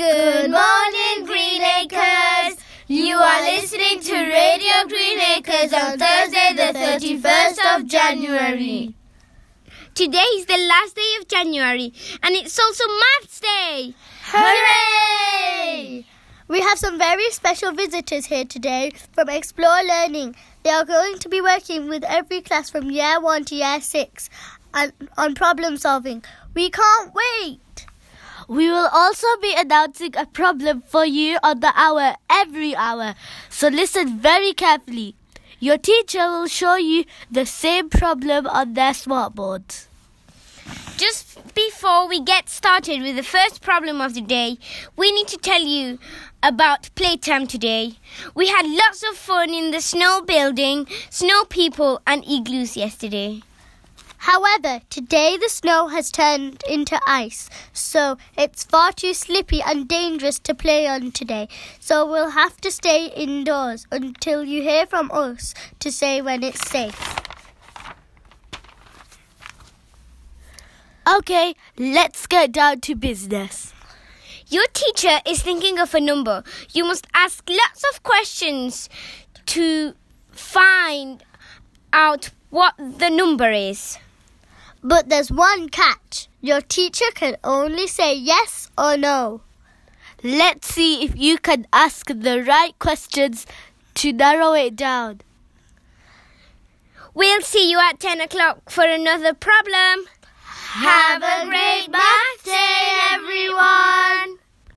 Good morning, Green Acres. You are listening to Radio Green Acres on Thursday, the 31st of January. Today is the last day of January and it's also Maths Day. Hooray! We have some very special visitors here today from Explore Learning. They are going to be working with every class from year 1 to year 6 and on problem solving. We can't wait! We will also be announcing a problem for you on the hour every hour, so listen very carefully. Your teacher will show you the same problem on their smartboards. Just before we get started with the first problem of the day, we need to tell you about playtime today. We had lots of fun in the snow building, snow people, and igloos yesterday. However, today the snow has turned into ice, so it's far too slippy and dangerous to play on today. So we'll have to stay indoors until you hear from us to say when it's safe. Okay, let's get down to business. Your teacher is thinking of a number. You must ask lots of questions to find out what the number is. But there's one catch. Your teacher can only say yes or no. Let's see if you can ask the right questions to narrow it down. We'll see you at 10 o'clock for another problem. Have a great!